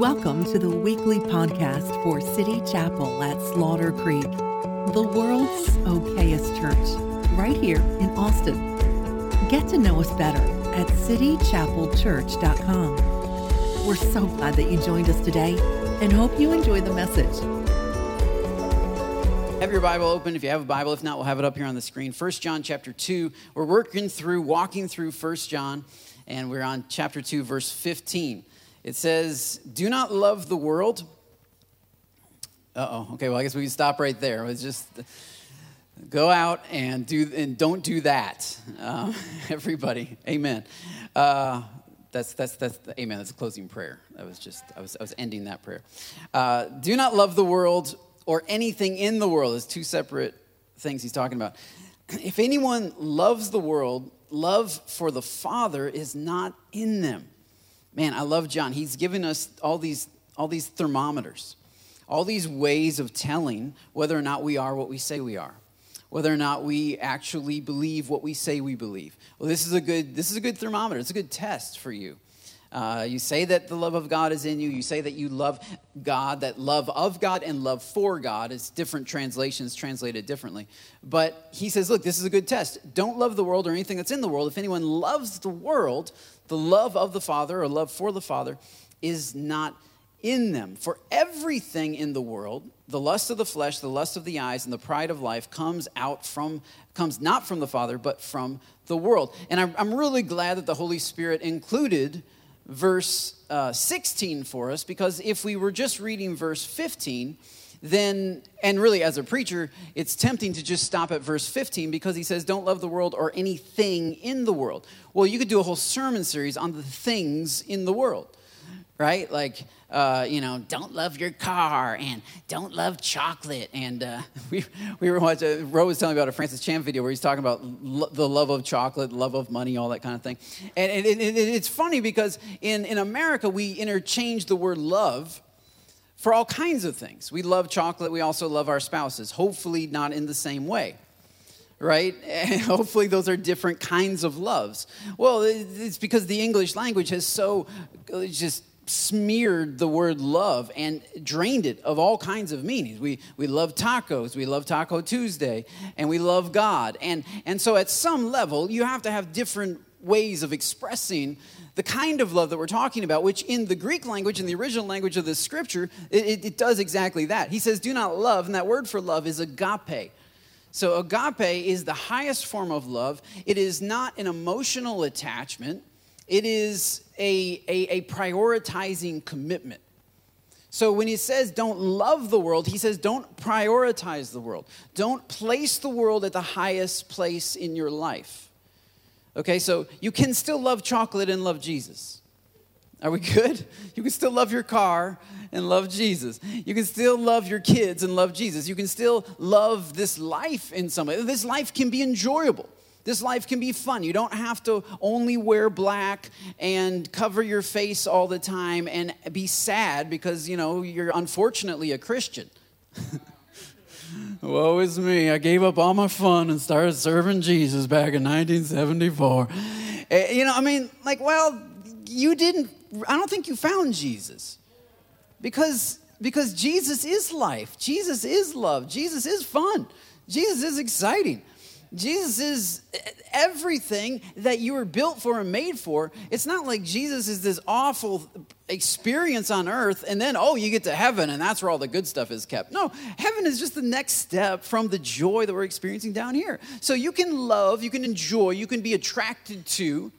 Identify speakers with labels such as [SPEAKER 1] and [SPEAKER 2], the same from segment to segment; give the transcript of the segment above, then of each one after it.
[SPEAKER 1] Welcome to the weekly podcast for City Chapel at Slaughter Creek, the world's okayest church, right here in Austin. Get to know us better at citychapelchurch.com. We're so glad that you joined us today and hope you enjoy the message.
[SPEAKER 2] Have your Bible open if you have a Bible. If not, we'll have it up here on the screen. 1 John chapter 2. We're working through, walking through 1 John, and we're on chapter 2, verse 15. It says, Do not love the world. Uh oh. Okay, well, I guess we can stop right there. It's just go out and do and don't do that. Uh, everybody, amen. Uh, that's that's that's the, amen. That's a closing prayer. That was just I was I was ending that prayer. Uh, do not love the world or anything in the world. Is two separate things he's talking about. If anyone loves the world, love for the Father is not in them. Man, I love John. He's given us all these, all these thermometers, all these ways of telling whether or not we are what we say we are, whether or not we actually believe what we say we believe. Well, this is a good, this is a good thermometer. It's a good test for you. Uh, you say that the love of God is in you. You say that you love God, that love of God and love for God is different translations translated differently. But he says, look, this is a good test. Don't love the world or anything that's in the world. If anyone loves the world, the love of the Father or love for the Father is not in them. For everything in the world, the lust of the flesh, the lust of the eyes, and the pride of life comes out from, comes not from the Father, but from the world. And I'm, I'm really glad that the Holy Spirit included verse uh, 16 for us, because if we were just reading verse 15, then, and really as a preacher, it's tempting to just stop at verse 15 because he says, Don't love the world or anything in the world. Well, you could do a whole sermon series on the things in the world, right? Like, uh, you know, don't love your car and don't love chocolate. And uh, we, we were watching, Ro was telling me about a Francis Chan video where he's talking about lo- the love of chocolate, love of money, all that kind of thing. And, and, and it's funny because in, in America, we interchange the word love for all kinds of things. We love chocolate, we also love our spouses, hopefully, not in the same way. Right? And hopefully, those are different kinds of loves. Well, it's because the English language has so uh, just smeared the word love and drained it of all kinds of meanings. We, we love tacos, we love Taco Tuesday, and we love God. And, and so, at some level, you have to have different ways of expressing the kind of love that we're talking about, which in the Greek language, in the original language of the scripture, it, it, does exactly that. He says, Do not love, and that word for love is agape. So, agape is the highest form of love. It is not an emotional attachment, it is a, a, a prioritizing commitment. So when he says don't love the world, he says don't prioritize the world. Don't place the world at the highest place in your life. Okay, so you can still love chocolate and love Jesus. Are we good? You can still love your car and love Jesus. You can still love your kids and love Jesus. You can still love this life in some way. This life can be enjoyable. This life can be fun. You don't have to only wear black and cover your face all the time and be sad because, you know, you're unfortunately a Christian. Woe is me. I gave up all my fun and started serving Jesus back in 1974. Eh, you know, I mean, like, well, you didn't, I don't think you found Jesus. Because, because Jesus is life. Jesus is love. Jesus is fun. Jesus is exciting. Jesus is everything that you were built for and made for. It's not like Jesus is this awful experience on earth and then, oh, you get to heaven and that's where all the good stuff is kept. No, heaven is just the next step from the joy that we're experiencing down here. So you can love, you can enjoy, you can be attracted to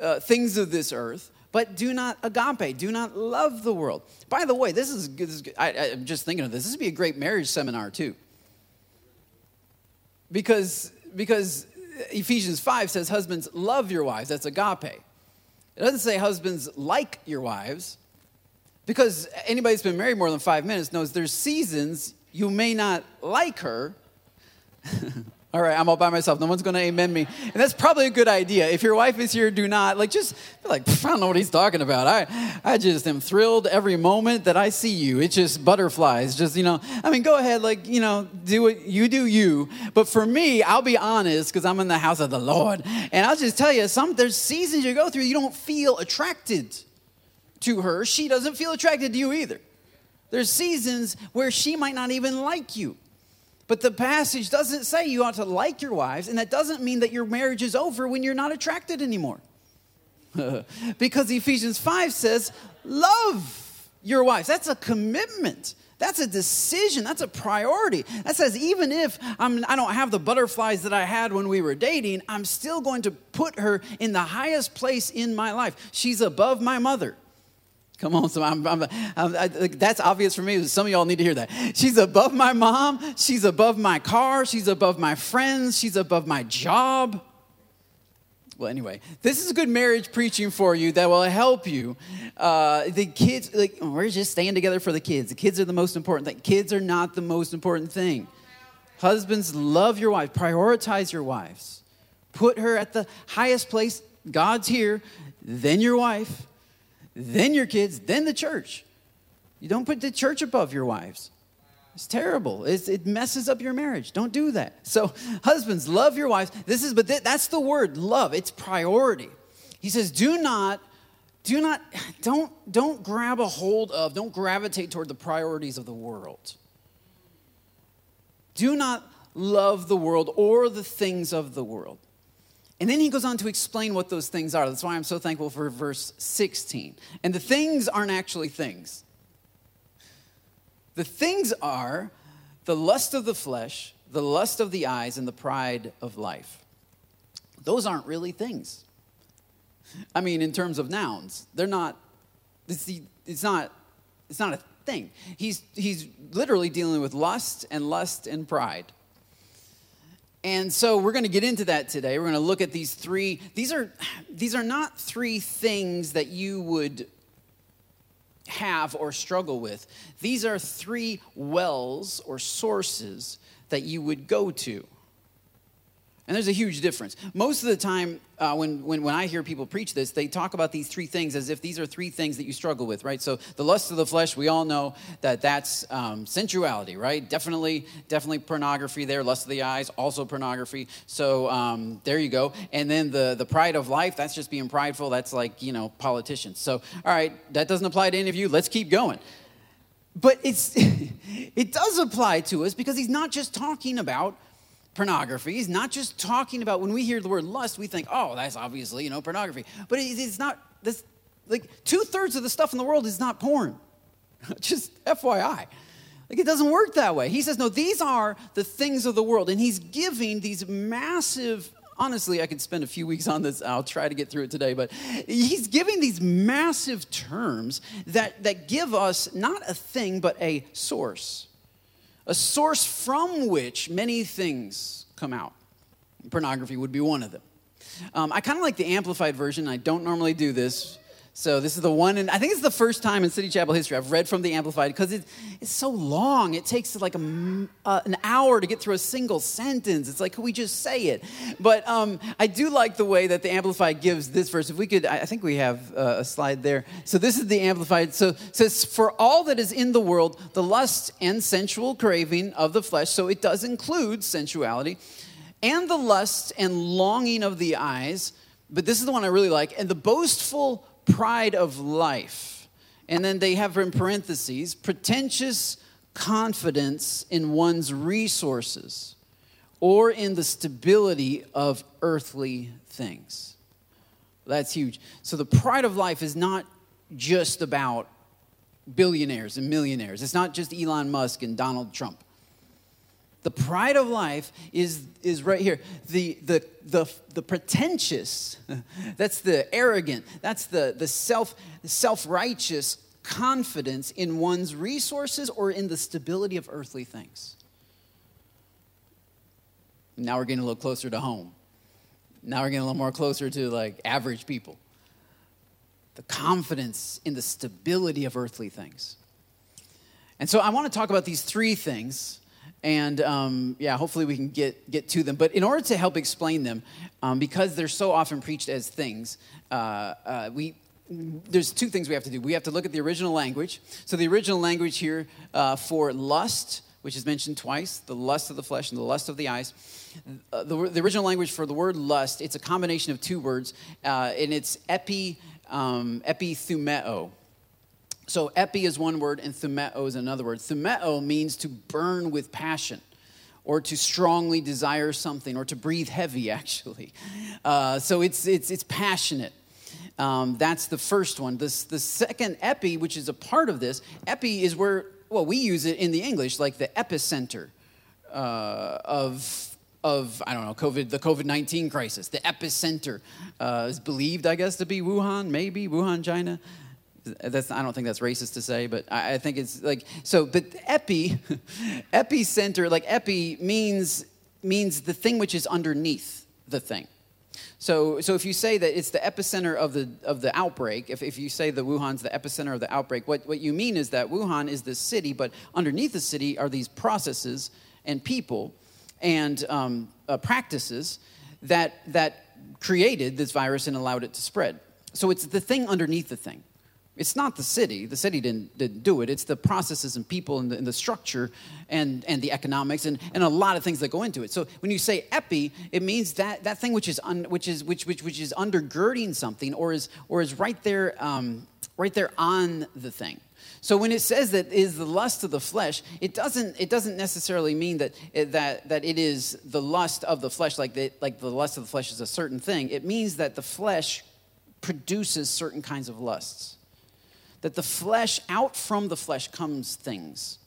[SPEAKER 2] uh, things of this earth. But do not agape, do not love the world. By the way, this is, this is I, I'm just thinking of this. This would be a great marriage seminar, too because, because Ephesians 5 says, Husbands, love your wives. That's agape. It doesn't say husbands like your wives, because anybody that's been married more than five minutes knows there's seasons you may not like her. all right, I'm all by myself. No one's going to amen me. And that's probably a good idea. If your wife is here, do not, like, just be like, I don't know what he's talking about. I, I just am thrilled every moment that I see you. It's just butterflies. Just, you know, I mean, go ahead, like, you know, do what you do you. But for me, I'll be honest because I'm in the house of the Lord. And I'll just tell you, some there's seasons you go through, you don't feel attracted to her, she doesn't feel attracted to you either. There's seasons where she might not even like you. But the passage doesn't say you ought to like your wives, and that doesn't mean that your marriage is over when you're not attracted anymore. because Ephesians 5 says, love your wives. That's a commitment. That's a decision. That's a priority. That says even if I'm, I don't have the butterflies that I had when we were dating, I'm still going to put her in the highest place in my life. She's above my mother. Come on, so I'm, I'm, I'm, I, that's obvious for me. Some of y'all need to hear that. She's above my mom. She's above my car. She's above my friends. She's above my job. Well, anyway, this is good marriage preaching for you that will help you. Uh, the kids, like, we're just staying together for the kids. The kids are the most important thing. Kids are not the most important thing. Husbands, love your wife, prioritize your wives, put her at the highest place. God's here, then your wife, then your kids, then the church. You don't put the church above your wives. It's terrible. It's, it messes up your marriage. Don't do that. So, husbands, love your wives. This is, but th- that's the word, love. It's priority. He says, do not, do not, don't, don't grab a hold of, don't gravitate toward the priorities of the world. Do not love the world or the things of the world. And then he goes on to explain what those things are. That's why I'm so thankful for verse 16. And the things aren't actually things. The things are the lust of the flesh, the lust of the eyes, and the pride of life. Those aren't really things. I mean, in terms of nouns, they're not, it's, the, it's not, it's not a thing. He's, he's literally dealing with lust and lust and pride. And so we're going to get into that today. We're going to look at these three. These are, these are not three things that you would have or struggle with. These are three wells or sources that you would go to. And there's a huge difference. Most of the time, uh, when, when, when I hear people preach this, they talk about these three things as if these are three things that you struggle with, right? So the lust of the flesh, we all know that that's um, sensuality, right? Definitely, definitely pornography there. Lust of the eyes, also pornography. So um, there you go. And then the, the pride of life, that's just being prideful. That's like, you know, politicians. So, all right, that doesn't apply to any of you. Let's keep going. But it's, it does apply to us because he's not just talking about pornography. He's not just talking about when we hear the word lust, we think, oh, that's obviously, you know, pornography. But it's not this like two-thirds of the stuff in the world is not porn. just FYI. Like it doesn't work that way. He says, no, these are the things of the world. And he's giving these massive honestly, I could spend a few weeks on this. I'll try to get through it today, but he's giving these massive terms that, that give us not a thing, but a source a source from which many things come out. Pornography would be one of them. Um, I kind of like the amplified version. I don't normally do this, so this is the one, and I think it's the first time in City Chapel history I've read from the Amplified because it, it's so long. It takes like a, uh, an hour to get through a single sentence. It's like, can we just say it? But um, I do like the way that the Amplified gives this verse. If we could, I think we have uh, a slide there. So this is the Amplified. So says, for all that is in the world, the lust and sensual craving of the flesh. So it does include sensuality, and the lust and longing of the eyes. But this is the one I really like, and the boastful pride of life. And then they have in parentheses pretentious confidence in one's resources or in the stability of earthly things. That's huge. So the pride of life is not just about billionaires and millionaires, it's not just Elon Musk and Donald Trump. The pride of life is, is right here. The, the, the, the pretentious, that's the arrogant, that's the, the self, self-righteous confidence in one's resources or in the stability of earthly things. Now we're getting a little closer to home. Now we're getting a little more closer to like average people. The confidence in the stability of earthly things. And so I want to talk about these three things and um, yeah, hopefully we can get, get to them. But in order to help explain them, um, because they're so often preached as things, uh, uh, we, there's two things we have to do. We have to look at the original language. So the original language here uh, for lust, which is mentioned twice, the lust of the flesh and the lust of the eyes. Uh, the, the, original language for the word lust, it's a combination of two words, uh, and it's epi, um, epithumeo. So epi is one word and thumeo is another word. Thumeo means to burn with passion or to strongly desire something or to breathe heavy, actually. Uh, so it's, it's, it's passionate. Um, that's the first one. This, the second epi, which is a part of this, epi is where, well, we use it in the English like the epicenter uh, of of I don't know COVID the COVID nineteen crisis. The epicenter uh, is believed, I guess, to be Wuhan, maybe Wuhan, China. That's I don't think that's racist to say, but I, I think it's like so. But epi, epicenter, like epi means means the thing which is underneath the thing. So, so if you say that it's the epicenter of the, of the outbreak, if, if you say the Wuhan's the epicenter of the outbreak, what, what you mean is that Wuhan is the city, but underneath the city are these processes and people and um, uh, practices that, that created this virus and allowed it to spread. So it's the thing underneath the thing. It's not the city. The city didn't, didn't do it. It's the processes and people and the, and the, structure and, and the economics and, and a lot of things that go into it. So when you say epi, it means that, that thing which is, un, which, is, which, which, which is undergirding something or is, or is right, there, um, right there on the thing. So when it says that is the lust of the flesh, it doesn't, it doesn't necessarily mean that it, that, that it is the lust of the flesh, like the, like the lust of the flesh is a certain thing. It means that the flesh produces certain kinds of lusts. That the flesh, out from the flesh comes things.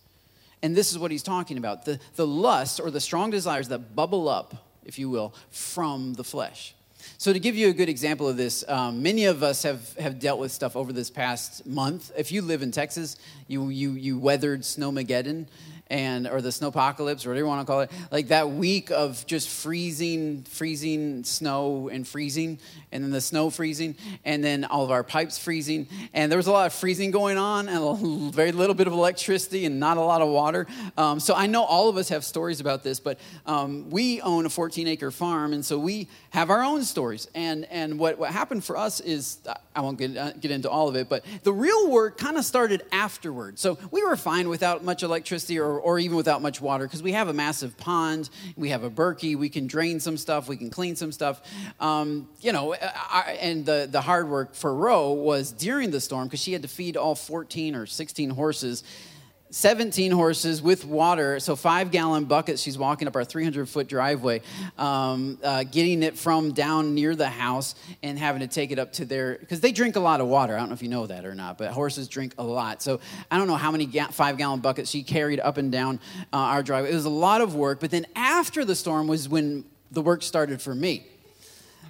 [SPEAKER 2] And this is what he's talking about the, the lust or the strong desires that bubble up, if you will, from the flesh. So, to give you a good example of this, um, many of us have, have dealt with stuff over this past month. If you live in Texas, you, you, you weathered Snowmageddon and or the snowpocalypse or whatever you want to call it like that week of just freezing freezing snow and freezing and then the snow freezing and then all of our pipes freezing and there was a lot of freezing going on and a very little bit of electricity and not a lot of water. Um, so i know all of us have stories about this but um, we own a 14 acre farm and so we have our own stories. And and what, what happened for us is i won't get, uh, get into all of it but the real work kind of started afterward. So we were fine without much electricity or or, even without much water because we have a massive pond, we have a Berkey, we can drain some stuff, we can clean some stuff. Um, you know, I, and the, the hard work for Ro was during the storm because she had to feed all 14 or 16 horses 17 horses with water, so five gallon buckets. She's walking up our 300 foot driveway, um, uh, getting it from down near the house and having to take it up to their, because they drink a lot of water. I don't know if you know that or not, but horses drink a lot. So I don't know how many ga- five gallon buckets she carried up and down uh, our driveway. It was a lot of work, but then after the storm was when the work started for me.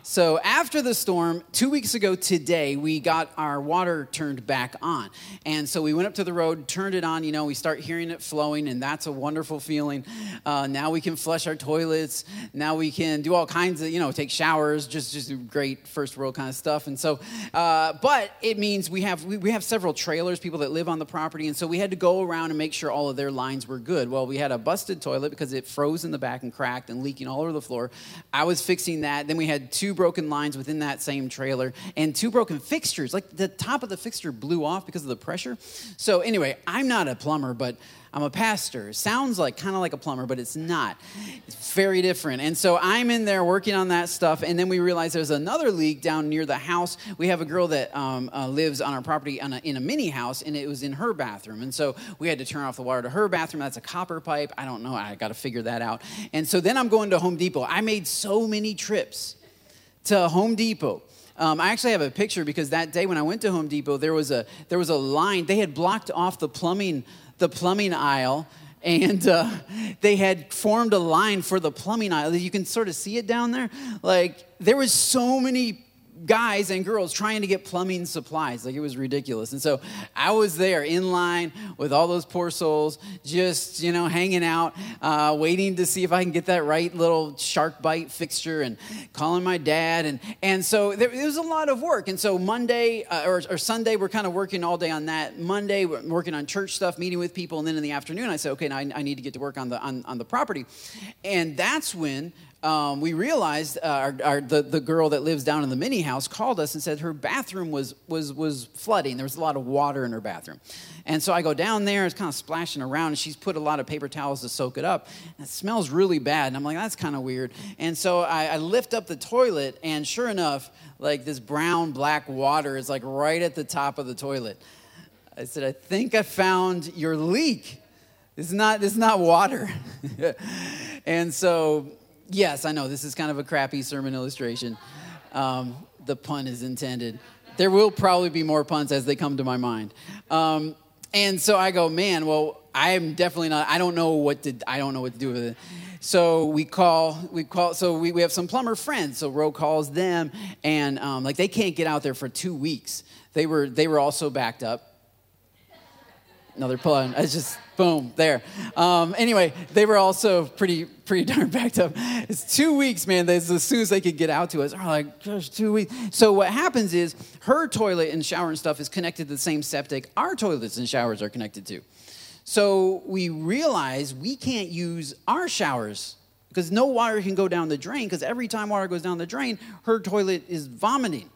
[SPEAKER 2] So after the storm, two weeks ago today, we got our water turned back on. And so we went up to the road, turned it on. You know, we start hearing it flowing, and that's a wonderful feeling. Uh, now we can flush our toilets. Now we can do all kinds of, you know, take showers, just just great first world kind of stuff. And so, uh, but it means we have we, we have several trailers, people that live on the property, and so we had to go around and make sure all of their lines were good. Well, we had a busted toilet because it froze in the back and cracked and leaking all over the floor. I was fixing that. Then we had two broken lines within that same trailer and two broken fixtures. Like the top of the fixture blew off because of the pressure. So, anyway, I'm not a plumber, but I'm a pastor. sounds like kind of like a plumber, but it's not. It's very different. And so I'm in there working on that stuff, and then we realize there's another leak down near the house. We have a girl that um, uh, lives on our property a, in a mini house, and it was in her bathroom. And so we had to turn off the water to her bathroom. That's a copper pipe. I don't know. I got to figure that out. And so then I'm going to Home Depot. I made so many trips to Home Depot. Um, I actually have a picture because that day when I went to Home Depot, there was a there was a line. They had blocked off the plumbing the plumbing aisle, and uh, they had formed a line for the plumbing aisle. You can sort of see it down there. Like there was so many guys and girls trying to get plumbing supplies. Like it was ridiculous. And so I was there in line with all those poor souls, just, you know, hanging out, uh, waiting to see if I can get that right little SharkBite fixture and calling my dad. And, and so there, it was a lot of work. And so Monday uh, or, or, Sunday, we're kind of working all day on that. Monday, we're working on church stuff, meeting with people. And then in the afternoon, I said, okay, now I, I need to get to work on the, on, on the property. And that's when um, we realized uh, our, our, the, the girl that lives down in the mini house called us and said her bathroom was, was, was flooding. There was a lot of water in her bathroom. And so I go down there, it's kind of splashing around, and she's put a lot of paper towels to soak it up. And it smells really bad. And I'm like, that's kind of weird. And so I, I lift up the toilet, and sure enough, like this brown black water is like right at the top of the toilet I said, I think I found your leak. It's not, it's not water. and so, yes, I know this is kind of a crappy sermon illustration. Um, the pun is intended. There will probably be more puns as they come to my mind. Um, and so I go, man, well, I'm definitely not, I don't know what to, I don't know what to do with it. So we call, we call, so we, we have some plumber friends. So Ro calls them and um, like they can't get out there for two weeks. They were, they were also backed up. Another pun. It's just boom there. Um, anyway, they were also pretty pretty darn backed up. It's two weeks, man. As soon as they could get out to us, are like, gosh, two weeks. So what happens is her toilet and shower and stuff is connected to the same septic. Our toilets and showers are connected to. So we realize we can't use our showers because no water can go down the drain. Because every time water goes down the drain, her toilet is vomiting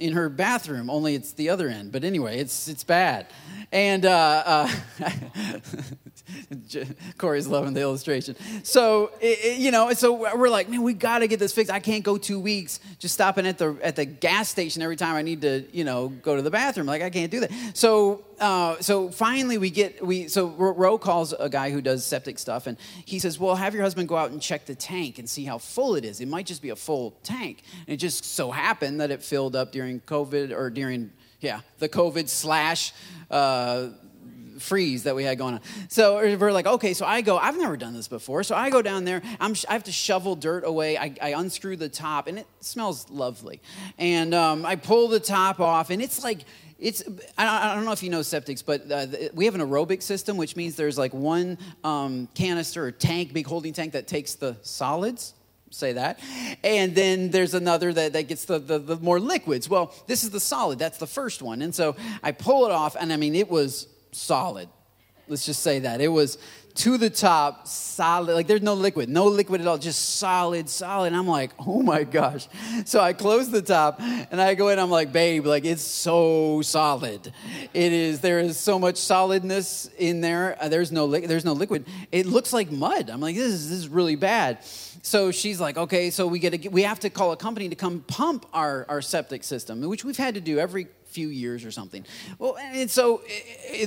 [SPEAKER 2] in her bathroom, only it's the other end. But anyway, it's, it's bad. And uh, uh, Corey's loving the illustration. So, it, it, you know, so we're like, man, we got to get this fixed. I can't go two weeks just stopping at the, at the gas station every time I need to, you know, go to the bathroom. Like, I can't do that. So, uh, so finally we get we so Ro calls a guy who does septic stuff and he says, "Well, have your husband go out and check the tank and see how full it is. It might just be a full tank." And it just so happened that it filled up during COVID or during yeah the COVID slash. Uh, freeze that we had going on. So we're like, okay, so I go, I've never done this before. So I go down there, I'm, I have to shovel dirt away. I, I unscrew the top, and it smells lovely. And um, I pull the top off, and it's like, it's I don't know if you know septics, but uh, we have an aerobic system, which means there's like one um, canister or tank, big holding tank that takes the solids. Say that. And then there's another that, that gets the, the, the more liquids. Well, this is the solid. That's the first one. And so I pull it off, and I mean, it was solid. Let's just say that. It was to the top, solid. Like there's no liquid, no liquid at all, just solid, solid. And I'm like, oh my gosh. So I close the top and I go in, I'm like, babe, like it's so solid. It is, there is so much solidness in there. Uh, there's no li- there's no liquid. It looks like mud. I'm like, this is, this is really bad. So she's like, okay, so we get to, we have to call a company to come pump our, our septic system, which we've had to do every few years or something. Well, and so,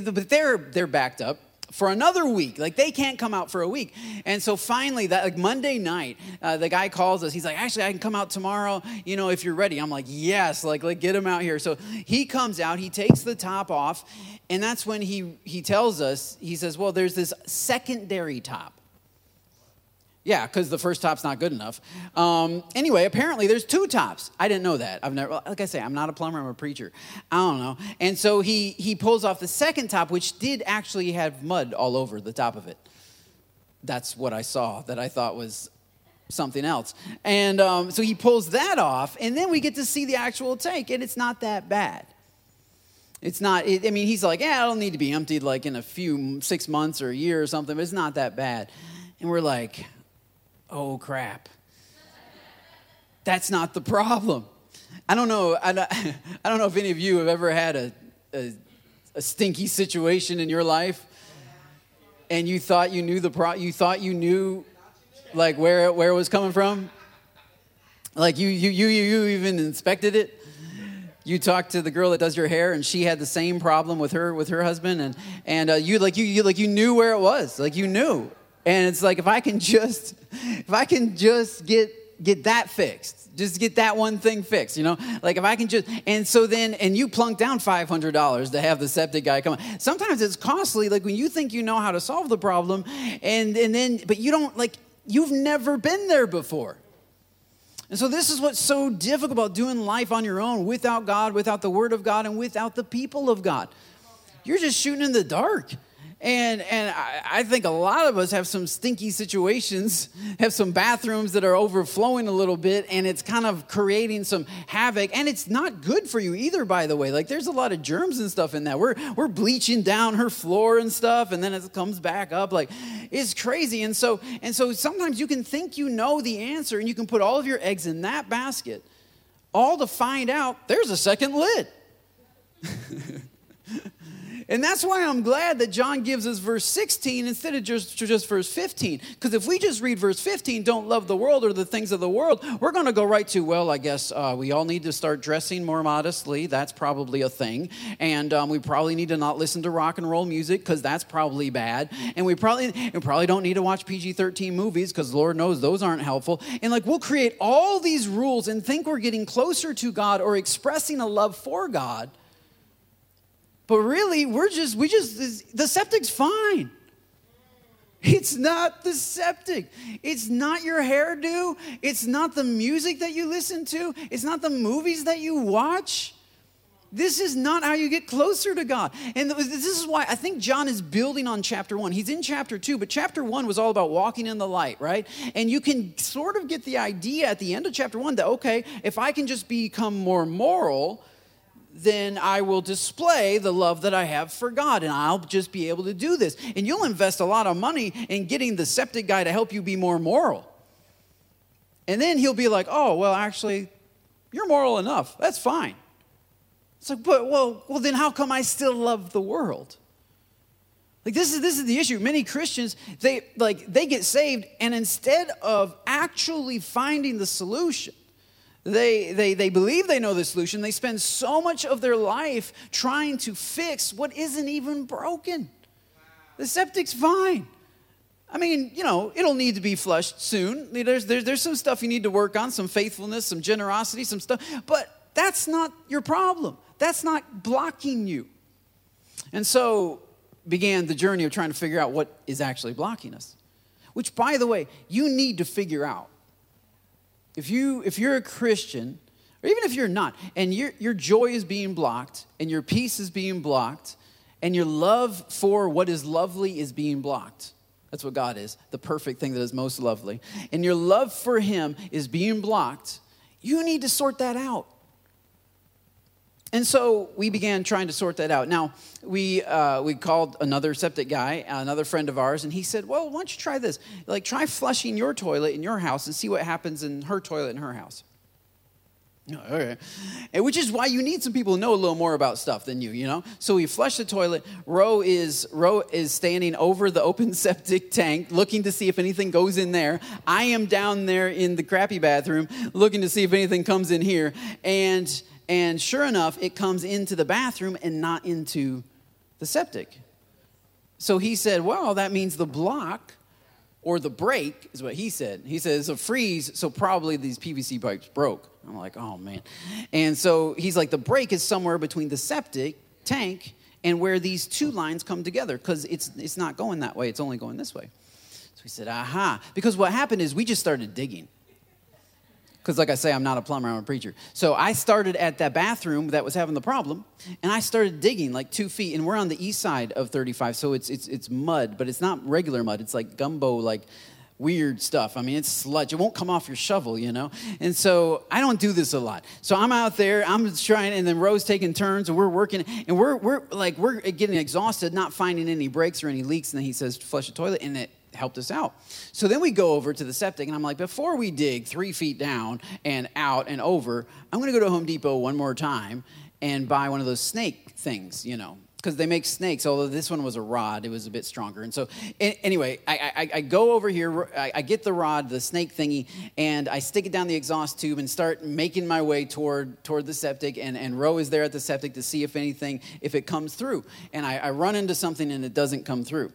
[SPEAKER 2] but they're they're backed up for another week. Like they can't come out for a week. And so finally, that like Monday night, uh, the guy calls us. He's like, actually, I can come out tomorrow. You know, if you're ready. I'm like, yes. Like, like get him out here. So he comes out. He takes the top off, and that's when he he tells us. He says, well, there's this secondary top. Yeah, because the first top's not good enough. Um, anyway, apparently there's two tops. I didn't know that. I've never, like I say, I'm not a plumber. I'm a preacher. I don't know. And so he he pulls off the second top, which did actually have mud all over the top of it. That's what I saw. That I thought was something else. And um, so he pulls that off, and then we get to see the actual tank, and it's not that bad. It's not. It, I mean, he's like, yeah, it'll need to be emptied like in a few six months or a year or something, but it's not that bad. And we're like, oh crap. That's not the problem. I don't know. I don't, I don't know if any of you have ever had a, a, a stinky situation in your life, and you thought you knew the pro. You thought you knew, like where where it was coming from. Like you you you you even inspected it. You talked to the girl that does your hair, and she had the same problem with her with her husband, and and uh, you like you, you like you knew where it was. Like you knew, and it's like if I can just if I can just get get that fixed just get that one thing fixed you know? Like if i can just and so then and you plunk down $500 to have the septic guy come. Sometimes it's costly like when you think you know how to solve the problem and and then but you don't like you've never been there before. And so this is what's so difficult about doing life on your own without god without the word of god and without the people of god. You're just shooting in the dark and, and I, I, think a lot of us have some stinky situations, have some bathrooms that are overflowing a little bit, and it's kind of creating some havoc. And it's not good for you either, by the way. Like, there's a lot of germs and stuff in that. We're, we're bleaching down her floor and stuff, and then it comes back up. Like, it's crazy. And so, and so sometimes you can think you know the answer, and you can put all of your eggs in that basket, all to find out there's a second lid. And that's why I'm glad that John gives us verse 16 instead of just, just verse 15. Because if we just read verse 15, don't love the world or the things of the world, we're going to go right to, well, I guess uh, we all need to start dressing more modestly. That's probably a thing. And um, we probably need to not listen to rock and roll music because that's probably bad. And we probably, we probably don't need to watch PG 13 movies because Lord knows those aren't helpful. And like we'll create all these rules and think we're getting closer to God or expressing a love for God but really, we're just, we just, the septic's fine. It's not the septic. It's not your hairdo. It's not the music that you listen to. It's not the movies that you watch. This is not how you get closer to God. And this is why I think John is building on chapter one. He's in chapter two, but chapter one was all about walking in the light, right? And you can sort of get the idea at the end of chapter one that, okay, if I can just become more moral, then I will display the love that I have for God, and I'll just be able to do this. And you'll invest a lot of money in getting the septic guy to help you be more moral. And then he'll be like, oh, well, actually, you're moral enough. That's fine. It's like, but well, well, then how come I still love the world? Like this is this is the issue. Many Christians, they like they get saved, and instead of actually finding the solution, they, they, they believe they know the solution. They spend so much of their life trying to fix what isn't even broken. The septic's fine. I mean, you know, it'll need to be flushed soon. There's, there's, there's some stuff you need to work on, some faithfulness, some generosity, some stuff. But that's not your problem. That's not blocking you. And so began the journey of trying to figure out what is actually blocking us. Which, by the way, you need to figure out if you if you're a Christian, or even if you're not, and your your joy is being blocked, and your peace is being blocked, and your love for what is lovely is being blocked. That's what God is, the perfect thing that is most lovely. And your love for Him is being blocked. You need to sort that out. And so we began trying to sort that out. Now, we, uh, we called another septic guy, another friend of ours, and he said, Well, why don't you try this? Like, try flushing your toilet in your house and see what happens in her toilet in her house. Okay. And which is why you need some people who know a little more about stuff than you, you know? So we flush the toilet. Ro is Ro is standing over the open septic tank looking to see if anything goes in there. I am down there in the crappy bathroom looking to see if anything comes in here. And and sure enough, it comes into the bathroom and not into the septic. So he said, Well, that means the block or the break is what he said. He says a freeze, so probably these PVC pipes broke. I'm like, oh man. And so he's like, the break is somewhere between the septic tank and where these two lines come together because it's, it's not going that way, it's only going this way. So he said, aha. Because what happened is we just started digging because like i say i'm not a plumber i'm a preacher. So i started at that bathroom that was having the problem and i started digging like two feet and we're on the east side of 35 so it's it's, it's mud but it's not regular mud it's like gumbo like weird stuff. I mean it's sludge it won't come off your shovel you know? And so i don't do this a lot. So i'm out there i'm trying and then Ro's taking turns and we're working and we're we're like we're getting exhausted not finding any breaks or any leaks and then he says flush the toilet and it helped us out. So then we go over to the septic, and I'm like, before we dig three feet down and out and over, I'm gonna go to Home Depot one more time and buy one of those snake things, you know, because they make snakes. Although this one was a rod, it was a bit stronger. And so, anyway, I, I, I go over here, I, I, get the rod, the snake thingy, and I stick it down the exhaust tube and start making my way toward toward the septic. And and Ro is there at the septic to see if anything, if it comes through. And I, I run into something and it doesn't come through.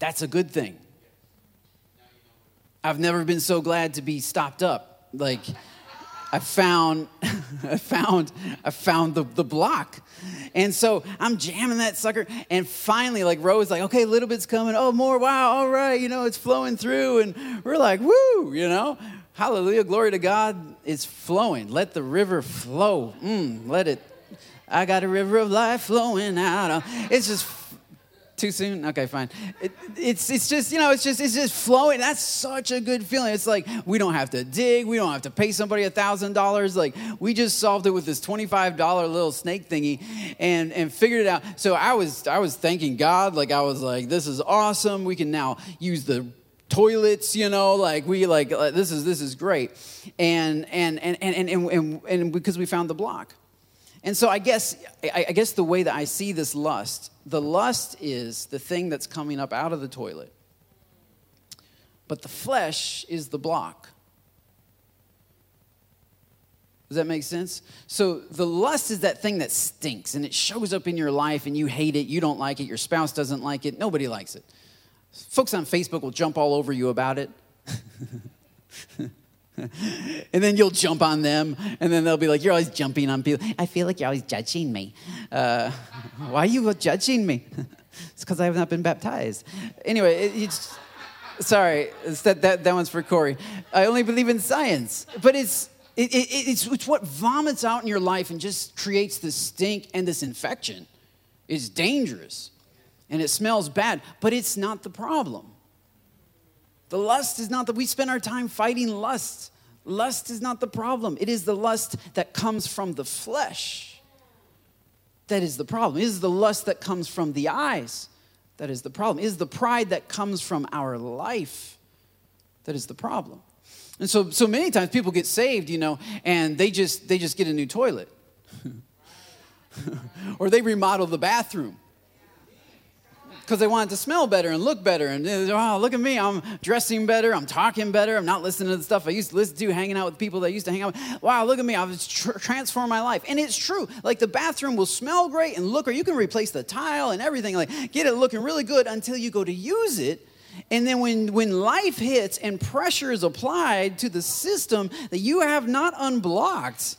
[SPEAKER 2] That's a good thing. I've never been so glad to be stopped up. Like, I found, I found, I found the, the block. And so I'm jamming that sucker. And finally, like Rose, is like, okay, a little bit's coming. Oh, more. Wow. All right. You know, it's flowing through. And we're like, woo, you know, hallelujah. Glory to God. It's flowing. Let the river flow. Mm, let it. I got a river of life flowing out. It's just too soon? Okay, fine. It, it's, it's just, you know, it's just, it's just flowing. That's such a good feeling. It's like we don't have to dig. We don't have to pay somebody a $1,000. Like we just solved it with this $25 little snake thingy and, and figured it out. So I was, I was thanking God. Like I was like, this is awesome. We can now use the toilets you know like we like this is this is great and and and and and and, and, because we found the block And so I guess I guess the way that I see this lust, the lust is the thing that's coming up out of the toilet. But the flesh is the block. Does that make sense? So the lust is that thing that stinks and it shows up in your life and you hate it, you don't like it, your spouse doesn't like it, nobody likes it. Folks on Facebook will jump all over you about it. and then you'll jump on them, and then they'll be like, You're always jumping on people. I feel like you're always judging me. Uh, why are you judging me? it's because I have not been baptized. Anyway, it, it's, sorry, it's that, that, that one's for Corey. I only believe in science, but it's, it, it, it's, it's what vomits out in your life and just creates this stink and this infection. It's dangerous and it smells bad, but it's not the problem. The lust is not that we spend our time fighting lust. Lust is not the problem. It is the lust that comes from the flesh that is the problem. It is the lust that comes from the eyes that is the problem. It is the pride that comes from our life that is the problem. And so, so many times people get saved, you know, and they just they just get a new toilet. or they remodel the bathroom because they want it to smell better and look better. And uh, oh, look at me, I'm dressing better, I'm talking better, I'm not listening to the stuff I used to listen to, hanging out with people that I used to hang out with. Wow, look at me, I've tr- transformed my life. And it's true. Like the bathroom will smell great and look, or you can replace the tile and everything, like get it looking really good until you go to use it. And then when, when life hits and pressure is applied to the system that you have not unblocked,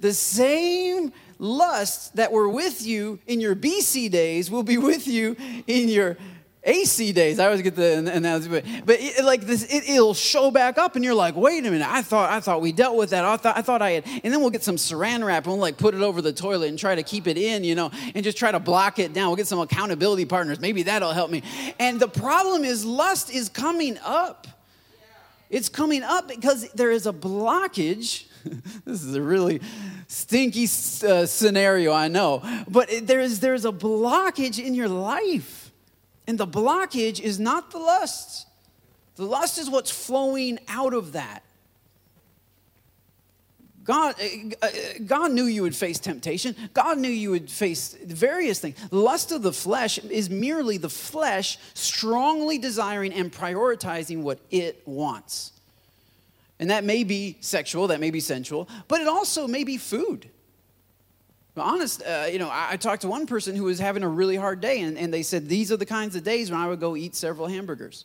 [SPEAKER 2] the same lusts that were with you in your BC days will be with you in your AC days. I always get the analogy, but, but it, like this, it, will show back up, and you're like, wait a minute, I thought I thought we dealt with that. I thought I thought I had, and then we'll get some Saran wrap and we'll like put it over the toilet and try to keep it in, you know, and just try to block it down. We'll get some accountability partners. Maybe that'll help me. And the problem is, lust is coming up. It's coming up because there is a blockage this is a really stinky uh, scenario, I know. But there is, there is a blockage in your life. And the blockage is not the lust, the lust is what's flowing out of that. God, uh, uh, God knew you would face temptation. God knew you would face various things. Lust of the flesh is merely the flesh strongly desiring and prioritizing what it wants. And that may be sexual, that may be sensual, but it also may be food. Honest, uh, you know, I, I, talked to one person who was having a really hard day, and, and they said, These are the kinds of days when I would go eat several hamburgers.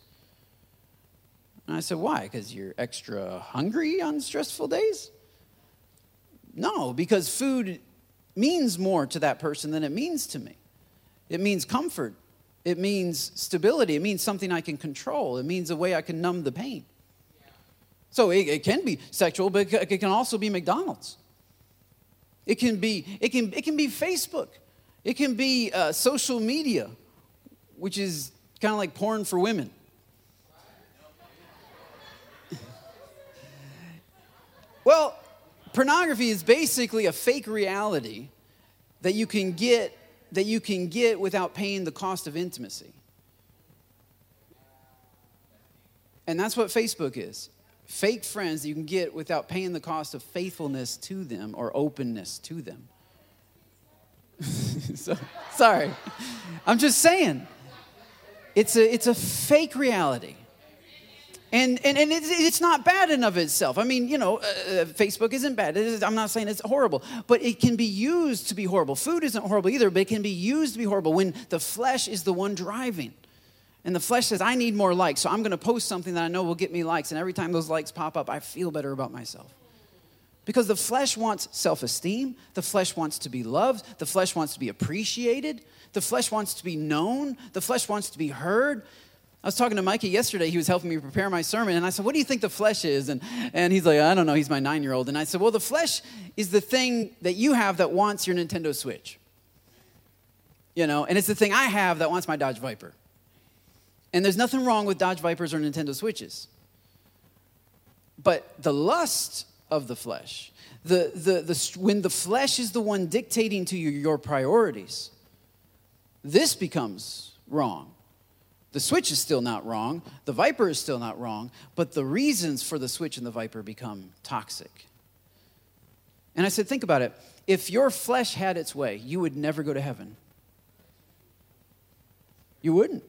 [SPEAKER 2] And I said, Why? Because you're extra hungry on stressful days? No, because food means more to that person than it means to me. It means comfort, it means stability, it means something I can control, it means a way I can numb the pain. So it, it can be sexual, but it can also be McDonald's. It can be, it can, it can be Facebook. It can be uh, social media, which is kind of like porn for women. well, pornography is basically a fake reality that you can get that you can get without paying the cost of intimacy. And that's what Facebook is fake friends that you can get without paying the cost of faithfulness to them or openness to them. so, sorry. I'm just saying. It's a, it's a fake reality. And, and, and it's, it's not bad in of itself. I mean, you know, uh, uh Facebook isn't bad. I'm not saying it's horrible, but it can be used to be horrible. Food isn't horrible either, but it can be used to be horrible when the flesh is the one driving. And the flesh says, I need more likes, so I'm going to post something that I know will get me likes. And every time those likes pop up, I feel better about myself. Because the flesh wants self esteem, the flesh wants to be loved, the flesh wants to be appreciated, the flesh wants to be known, the flesh wants to be heard. I was talking to Mikey yesterday. He was helping me prepare my sermon. And I said, What do you think the flesh is? And, and he's like, I don't know. He's my nine year old. And I said, Well, the flesh is the thing that you have that wants your Nintendo Switch. You know, and it's the thing I have that wants my Dodge Viper. And there's nothing wrong with Dodge Vipers or Nintendo Switches. But the lust of the flesh, the, the, the, when the flesh is the one dictating to you your priorities, this becomes wrong. The switch is still not wrong, the viper is still not wrong, but the reasons for the switch and the viper become toxic. And I said, think about it. if your flesh had its way, you would never go to heaven. You wouldn't.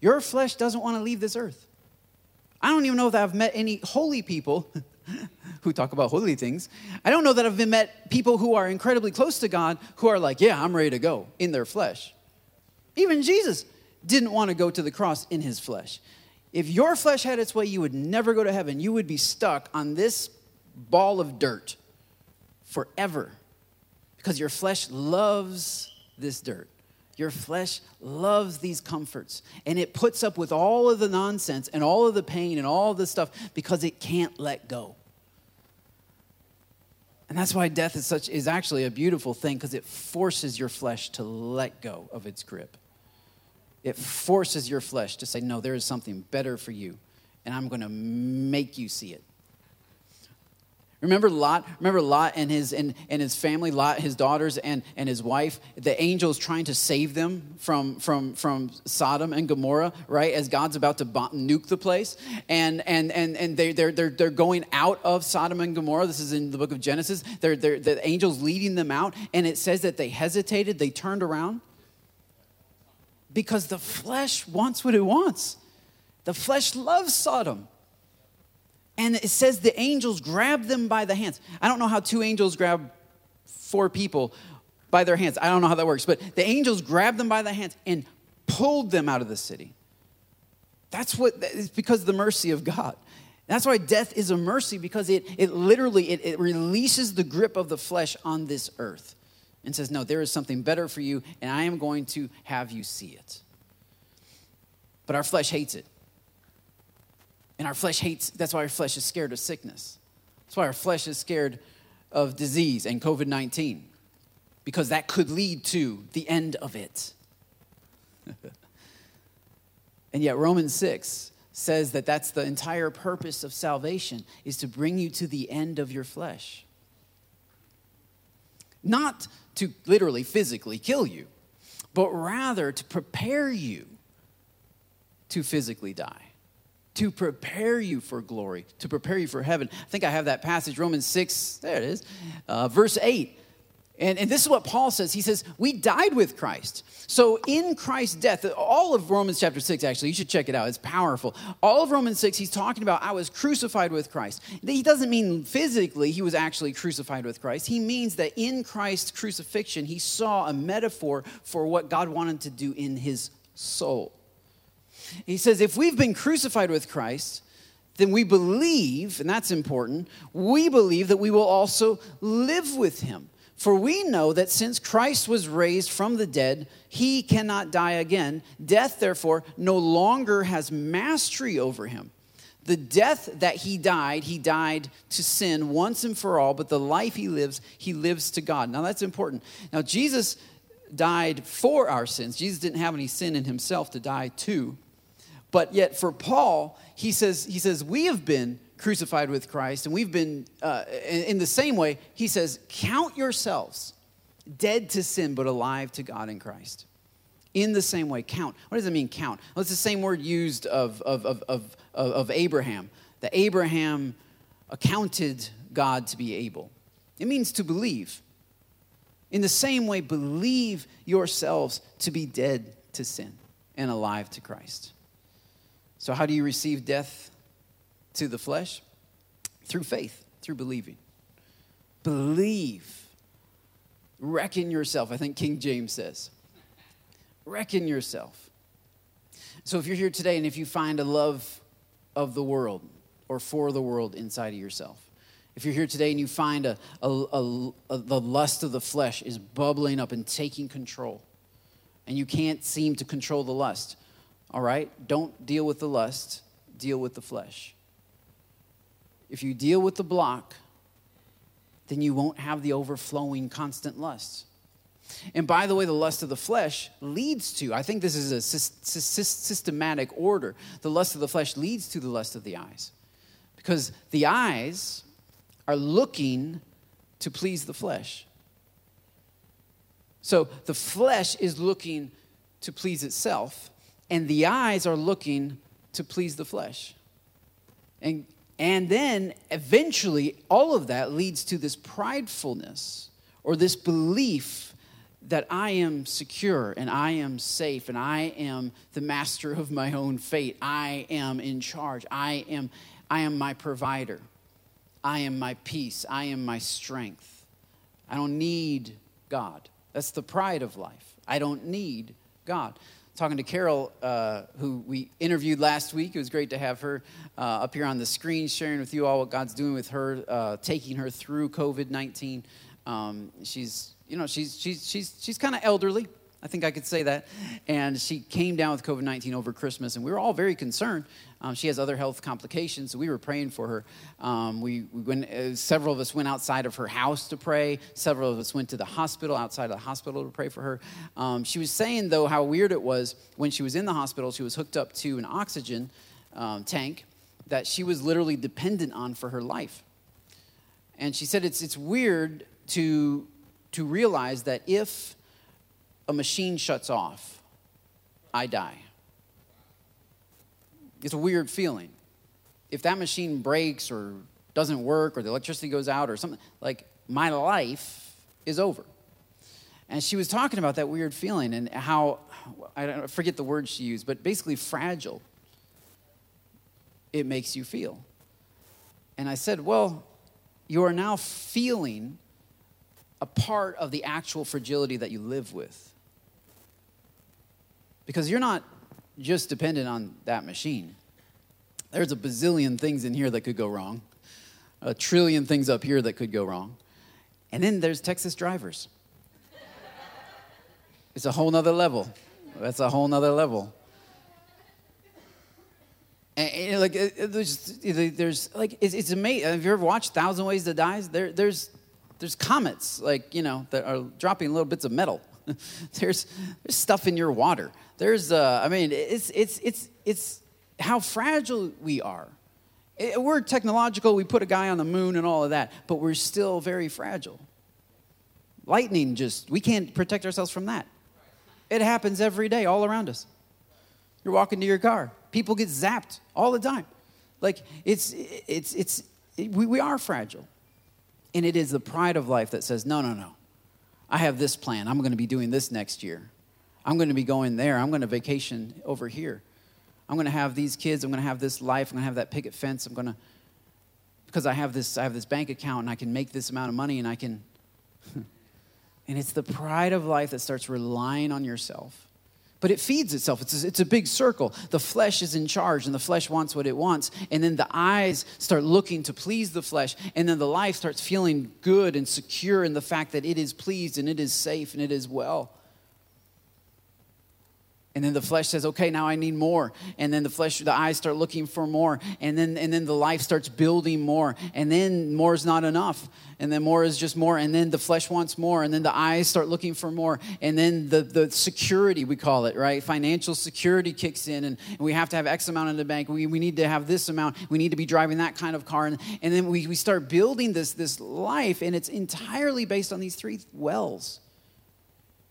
[SPEAKER 2] Your flesh doesn't want to leave this earth. I don't even know if I've met any holy people who talk about holy things. I don't know that I've been met people who are incredibly close to God who are like, yeah, I'm ready to go in their flesh. Even Jesus didn't want to go to the cross in his flesh. If your flesh had its way, you would never go to heaven. You would be stuck on this ball of dirt forever because your flesh loves this dirt. Your flesh loves these comforts and it puts up with all of the nonsense and all of the pain and all of the stuff because it can't let go. And that's why death is such is actually a beautiful thing because it forces your flesh to let go of its grip. It forces your flesh to say, No, there is something better for you, and I'm going to make you see it. Remember Lot? Remember Lot and his and, and his family, Lot, his daughters, and, and his wife, the angels trying to save them from, from, from Sodom and Gomorrah, right? As God's about to nuke the place. And and and, and they, they're, they're, they're going out of Sodom and Gomorrah. This is in the book of Genesis. They're, they're the angels leading them out, and it says that they hesitated, they turned around. Because the flesh wants what it wants. The flesh loves Sodom. And it says the angels grabbed them by the hands. I don't know how two angels grab four people by their hands. I don't know how that works, but the angels grabbed them by the hands and pulled them out of the city. That's what it's because of the mercy of God. That's why death is a mercy because it, it literally it, it releases the grip of the flesh on this earth and says, No, there is something better for you, and I am going to have you see it. But our flesh hates it. And our flesh hates, that's why our flesh is scared of sickness. That's why our flesh is scared of disease and COVID 19, because that could lead to the end of it. and yet, Romans 6 says that that's the entire purpose of salvation is to bring you to the end of your flesh. Not to literally physically kill you, but rather to prepare you to physically die to prepare you for glory, to prepare you for heaven. I think I have that passage, Romans 6, there it is, uh, verse 8. And, and this is what Paul says. He says, We died with Christ. So, in Christ's death, all of Romans chapter 6, actually, you should check it out. It's powerful. All of Romans 6, he's talking about, I was crucified with Christ. He doesn't mean physically he was actually crucified with Christ. He means that in Christ's crucifixion, he saw a metaphor for what God wanted to do in his soul. He says, if we've been crucified with Christ, then we believe, and that's important, we believe that we will also live with him. For we know that since Christ was raised from the dead, he cannot die again. Death, therefore, no longer has mastery over him. The death that he died, he died to sin once and for all, but the life he lives, he lives to God. Now that's important. Now, Jesus died for our sins. Jesus didn't have any sin in himself to die to. But yet for Paul, he says, he says, we have been crucified with Christ, and we've been, uh, in, the same way, he says, count yourselves dead to sin, but alive to God in Christ. In the same way, count. What does it mean, count? Well, it's the same word used of, of, of, of, of Abraham. That Abraham accounted God to be able. It means to believe. In the same way, believe yourselves to be dead to sin and alive to Christ. So, how do you receive death to the flesh? Through faith, through believing. Believe. Reckon yourself, I think King James says. Reckon yourself. So, if you're here today and if you find a love of the world or for the world inside of yourself, if you're here today and you find a, a, a, a, the lust of the flesh is bubbling up and taking control, and you can't seem to control the lust, all right? Don't deal with the lust, deal with the flesh. If you deal with the block, then you won't have the overflowing constant lust. And by the way, the lust of the flesh leads to, I think this is a systematic order. The lust of the flesh leads to the lust of the eyes. Because the eyes are looking to please the flesh. So the flesh is looking to please itself, and the eyes are looking to please the flesh. And, and then eventually, all of that leads to this pridefulness or this belief that I am secure and I am safe and I am the master of my own fate. I am in charge. I am, I am my provider. I am my peace. I am my strength. I don't need God. That's the pride of life. I don't need God. Talking to Carol, uh, who we interviewed last week. It was great to have her uh, up here on the screen, sharing with you all what God's doing with her, uh, taking her through COVID 19. Um, she's, you know, she's, she's, she's, she's kind of elderly. I think I could say that. And she came down with COVID 19 over Christmas, and we were all very concerned. Um, she has other health complications, so we were praying for her. Um, we, we went, uh, several of us went outside of her house to pray. Several of us went to the hospital, outside of the hospital, to pray for her. Um, she was saying, though, how weird it was when she was in the hospital, she was hooked up to an oxygen um, tank that she was literally dependent on for her life. And she said it's, it's weird to, to realize that if a machine shuts off, I die. It's a weird feeling. If that machine breaks or doesn't work or the electricity goes out or something, like my life is over. And she was talking about that weird feeling and how, I forget the word she used, but basically fragile it makes you feel. And I said, Well, you are now feeling a part of the actual fragility that you live with. Because you're not just dependent on that machine. There's a bazillion things in here that could go wrong, a trillion things up here that could go wrong. And then there's Texas drivers. It's a whole nother level. That's a whole nother level. And, and like there's, there's like it's, it's amazing. Have you ever watched Thousand Ways to Die? There, there's there's comets like you know that are dropping little bits of metal. there's there's stuff in your water. There's uh, I mean it's it's it's it's how fragile we are. It, we're technological. We put a guy on the moon and all of that, but we're still very fragile. Lightning just we can't protect ourselves from that. It happens every day all around us. You're walking to your car. People get zapped all the time. Like it's it's it's it, we, we are fragile. And it is the pride of life that says, no, no, no. I have this plan. I'm going to be doing this next year. I'm going to be going there. I'm going to vacation over here. I'm going to have these kids. I'm going to have this life. I'm going to have that picket fence. I'm going to because I have this I have this bank account and I can make this amount of money and I can and it's the pride of life that starts relying on yourself but it feeds itself. It's a, it's a big circle. The flesh is in charge, and the flesh wants what it wants. And then the eyes start looking to please the flesh. And then the life starts feeling good and secure in the fact that it is pleased and it is safe and it is well. And then the flesh says, okay, now I need more. And then the flesh, the eyes start looking for more. And then, and then the life starts building more. And then more is not enough. And then more is just more. And then the flesh wants more. And then the eyes start looking for more. And then the, the security, we call it, right? Financial security kicks in. And, and we have to have X amount in the bank. We, we need to have this amount. We need to be driving that kind of car. And, and then we, we start building this, this life. And it's entirely based on these three wells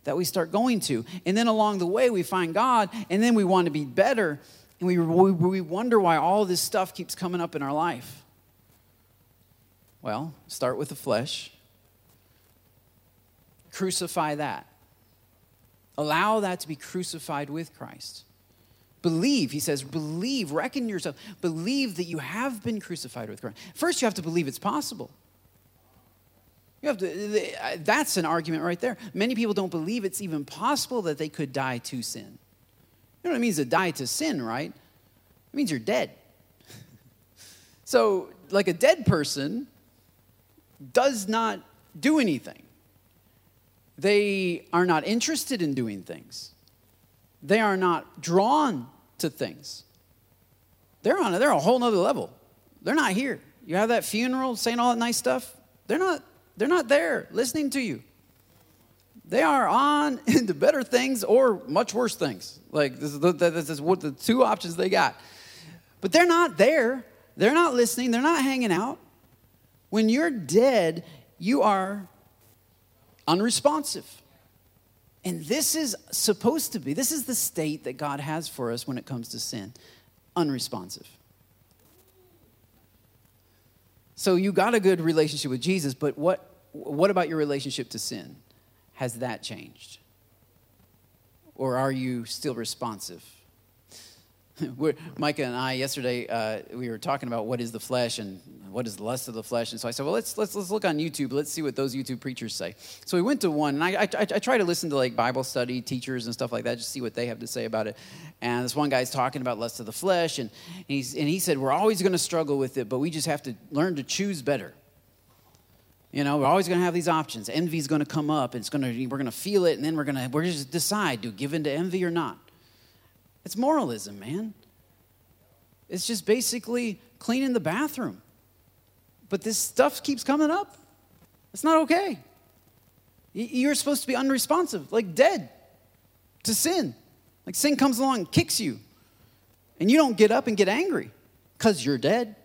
[SPEAKER 2] that we start going to. And then along the way, we find God, and then we want to be better. And we, we, we wonder why all this stuff keeps coming up in our life. Well, start with the flesh, crucify that. Allow that to be crucified with Christ. Believe, he says, believe, reckon yourself, believe that you have been crucified with Christ. First, you have to believe it's possible. You have to, that's an argument right there. Many people don't believe it's even possible that they could die to sin. You know what it means to die to sin, right? It means you're dead. so, like a dead person does not do anything. They are not interested in doing things. They are not drawn to things. They're on a, they're a whole nother level. They're not here. You have that funeral saying all that nice stuff. They're not they're not there listening to you. They are on into better things or much worse things. Like, this is, the, this is what the two options they got. But they're not there. They're not listening. They're not hanging out. When you're dead, you are unresponsive. And this is supposed to be, this is the state that God has for us when it comes to sin unresponsive. So you got a good relationship with Jesus, but what what about your relationship to sin? Has that changed? Or are you still responsive? We're, Micah and I yesterday uh, we were talking about what is the flesh and what is the lust of the flesh, and so I said, well, let's let's let's look on YouTube. Let's see what those YouTube preachers say. So we went to one, and I, I, I try to listen to like Bible study teachers and stuff like that, just see what they have to say about it. And this one guy's talking about lust of the flesh, and he's and he said we're always going to struggle with it, but we just have to learn to choose better. You know, we're always going to have these options. Envy is going to come up. It's going to we're going to feel it, and then we're going to we're just decide do give in to envy or not. It's moralism, man. It's just basically cleaning the bathroom. But this stuff keeps coming up. It's not okay. You're supposed to be unresponsive, like dead to sin. Like sin comes along and kicks you. And you don't get up and get angry because you're dead.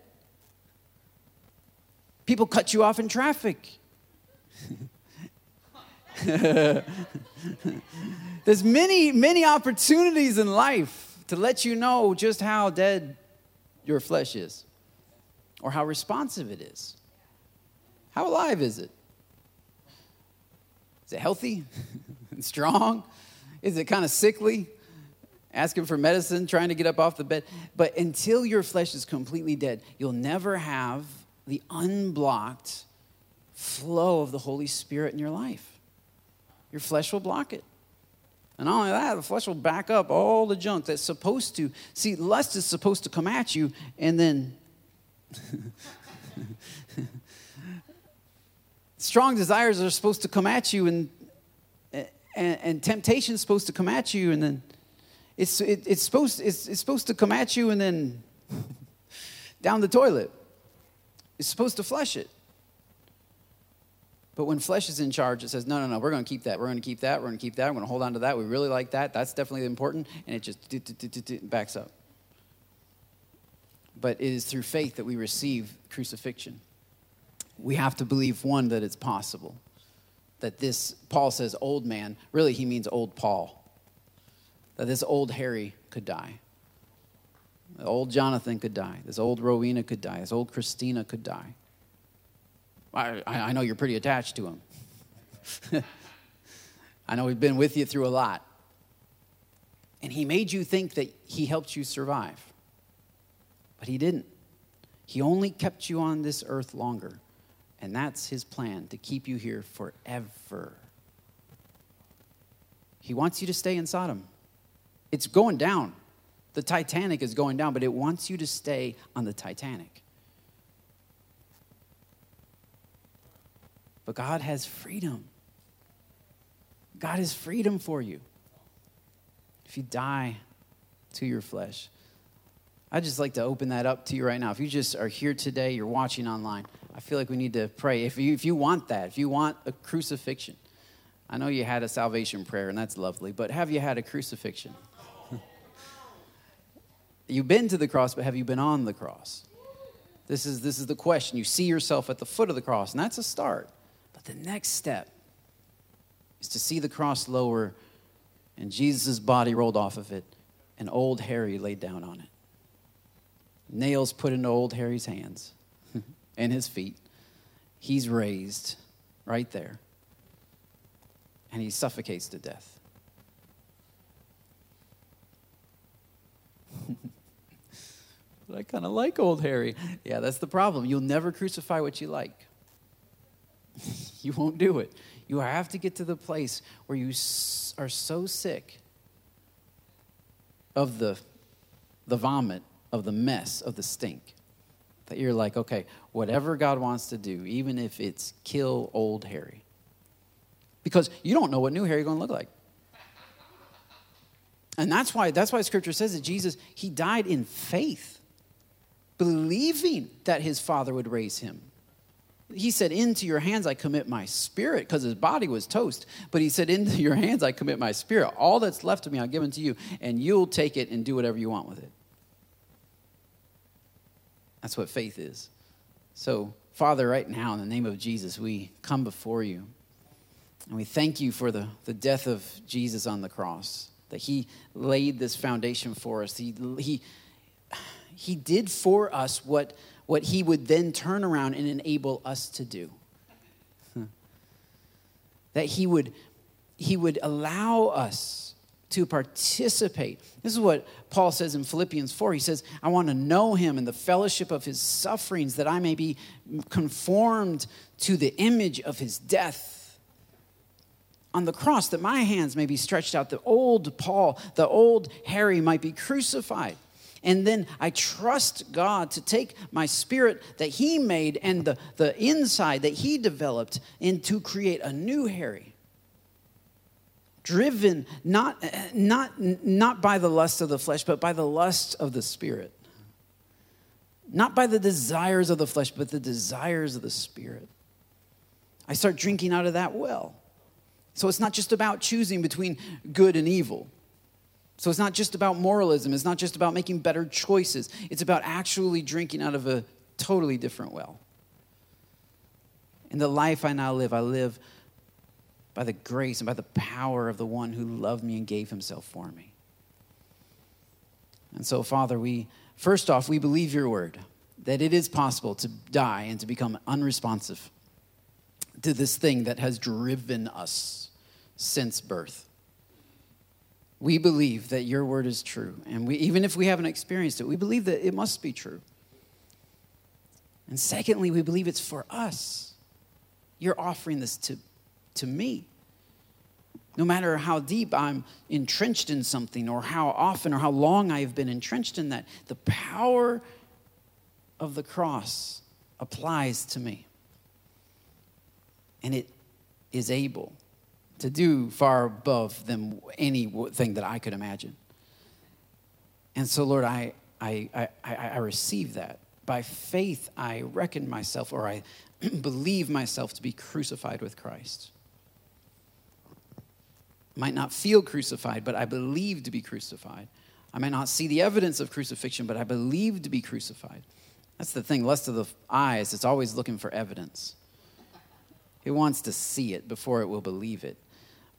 [SPEAKER 2] People cut you off in traffic. There's many, many opportunities in life to let you know just how dead your flesh is or how responsive it is. How alive is it? Is it healthy and strong? Is it kind of sickly? Asking for medicine, trying to get up off the bed. But until your flesh is completely dead, you'll never have the unblocked flow of the Holy Spirit in your life. Your flesh will block it. And not only that, the flesh will back up all the junk that's supposed to. See, lust is supposed to come at you, and then strong desires are supposed to come at you, and, and, and temptation is supposed to come at you, and then it's, it, it's, supposed, it's, it's supposed to come at you, and then down the toilet. It's supposed to flush it. But when flesh is in charge, it says, no, no, no, we're going to keep that. We're going to keep that. We're going to keep that. We're going to hold on to that. We really like that. That's definitely important. And it just backs up. But it is through faith that we receive crucifixion. We have to believe, one, that it's possible. That this, Paul says, old man, really, he means old Paul. That this old Harry could die. Old Jonathan could die. This old Rowena could die. This old Christina could die I, I know you're pretty attached to him. I know he's been with you through a lot. And he made you think that he helped you survive. But he didn't. He only kept you on this earth longer. And that's his plan to keep you here forever. He wants you to stay in Sodom. It's going down. The Titanic is going down, but it wants you to stay on the Titanic. But God has freedom. God has freedom for you. If you die to your flesh, I'd just like to open that up to you right now. If you just are here today, you're watching online, I feel like we need to pray. If you, if you want that, if you want a crucifixion, I know you had a salvation prayer, and that's lovely, but have you had a crucifixion? You've been to the cross, but have you been on the cross? This is, this is the question. You see yourself at the foot of the cross, and that's a start. But the next step is to see the cross lower and Jesus' body rolled off of it and old Harry laid down on it. Nails put into old Harry's hands and his feet. He's raised right there. And he suffocates to death. But I kind of like old Harry. Yeah, that's the problem. You'll never crucify what you like. you won't do it. You have to get to the place where you are so sick of the, the vomit, of the mess, of the stink, that you're like, okay, whatever God wants to do, even if it's kill old Harry. Because you don't know what new Harry going to look like. And that's why, that's why scripture says that Jesus, he died in faith, believing that his father would raise him he said, Into your hands I commit my spirit, because his body was toast. But he said, Into your hands I commit my spirit. All that's left of me I'll give unto you, and you'll take it and do whatever you want with it. That's what faith is. So, Father, right now, in the name of Jesus, we come before you. And we thank you for the, the death of Jesus on the cross, that he laid this foundation for us. He, he, he did for us what what he would then turn around and enable us to do. that he would, he would allow us to participate. This is what Paul says in Philippians 4. He says, I want to know him and the fellowship of his sufferings, that I may be conformed to the image of his death. On the cross, that my hands may be stretched out, the old Paul, the old Harry might be crucified. And then I trust God to take my spirit that He made and the, the inside that He developed and to create a new Harry. Driven not, not, not by the lust of the flesh, but by the lust of the spirit. Not by the desires of the flesh, but the desires of the spirit. I start drinking out of that well. So it's not just about choosing between good and evil. So it's not just about moralism, it's not just about making better choices, it's about actually drinking out of a totally different well. In the life I now live, I live by the grace and by the power of the one who loved me and gave himself for me. And so, Father, we first off, we believe your word that it is possible to die and to become unresponsive to this thing that has driven us since birth we believe that your word is true. And we, even if we haven't experienced it, we believe that it must be true. And secondly, we believe it's for us. You're offering this to, to me. No matter how deep I'm entrenched in something, or how often or how long I have been entrenched in that, the power of the cross applies to me. And it is able to do far above than anything that I could imagine. And so, Lord, I, I, I, I receive that. By faith, I reckon myself or I believe myself to be crucified with Christ. might not feel crucified, but I believe to be crucified. I might not see the evidence of crucifixion, but I believe to be crucified. That's the thing, lust of the eyes, it's always looking for evidence. It wants to see it before it will believe it.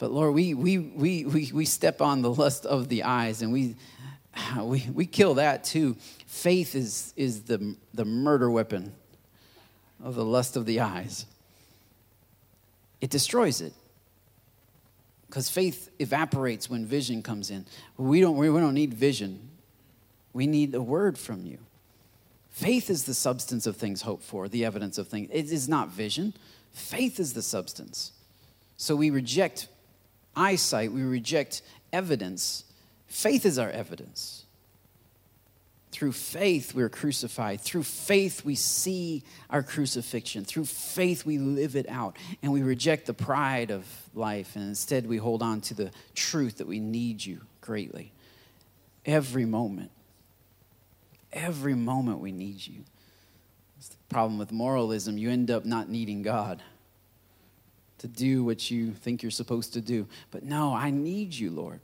[SPEAKER 2] But Lord, we, we, we, we, we step on the lust of the eyes and we, we, we kill that too. Faith is, is the, the murder weapon of the lust of the eyes. It destroys it. Because faith evaporates when vision comes in. We don't, we don't need vision, we need a word from you. Faith is the substance of things hoped for, the evidence of things. It is not vision. Faith is the substance. So we reject eyesight, we reject evidence. Faith is our evidence. Through faith, we're crucified. Through faith, we see our crucifixion. Through faith, we live it out. And we reject the pride of life. And instead, we hold on to the truth that we need you greatly. Every moment. Every moment, we need you. It's the problem with moralism. You end up not needing God to do what you think you're supposed to do. But no, I need you, Lord.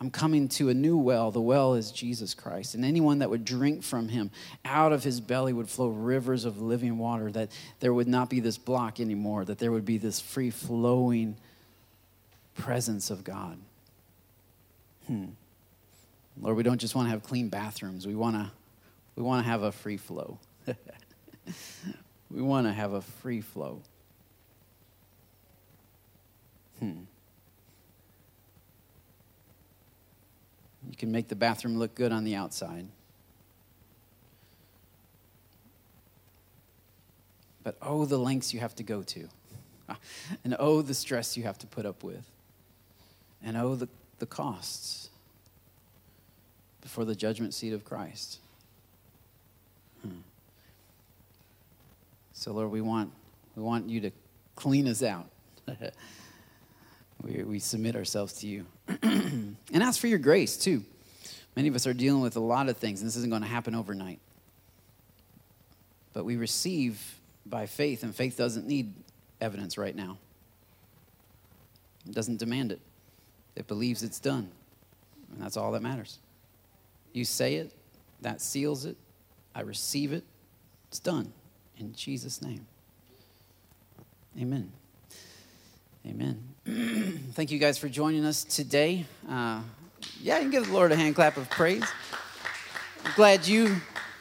[SPEAKER 2] I'm coming to a new well. The well is Jesus Christ. And anyone that would drink from him, out of his belly would flow rivers of living water, that there would not be this block anymore, that there would be this free flowing presence of God. Hmm. Lord, we don't just want to have clean bathrooms, we want to, we want to have a free flow. we want to have a free flow. Hmm. You can make the bathroom look good on the outside. But oh, the lengths you have to go to. And oh, the stress you have to put up with. And oh, the, the costs before the judgment seat of Christ. Hmm. So, Lord, we want, we want you to clean us out. We, we submit ourselves to you. and ask for your grace, too. Many of us are dealing with a lot of things, and this isn't going to happen overnight. But we receive by faith, and faith doesn't need evidence right now. It doesn't demand it, it believes it's done. And that's all that matters. You say it, that seals it. I receive it, it's done. In Jesus' name. Amen. Amen. Thank you guys for joining us today. Uh, yeah, you can give the Lord a hand clap of praise. I'm glad you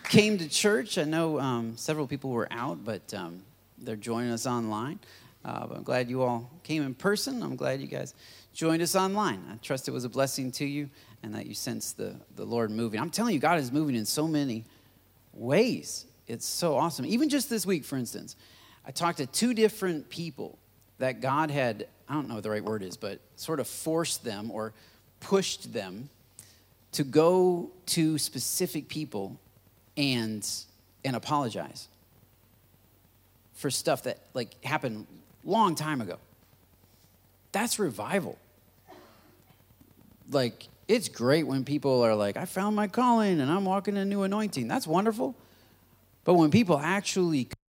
[SPEAKER 2] came to church. I know um, several people were out, but um, they're joining us online. Uh, I'm glad you all came in person. I'm glad you guys joined us online. I trust it was a blessing to you and that you sense the, the Lord moving. I'm telling you, God is moving in so many ways. It's so awesome. Even just this week, for instance, I talked to two different people that God had, I don't know what the right word is, but sort of forced them or pushed them to go to specific people and and apologize for stuff that like happened long time ago. That's revival. Like it's great when people are like, I found my calling and I'm walking in a new anointing. That's wonderful. But when people actually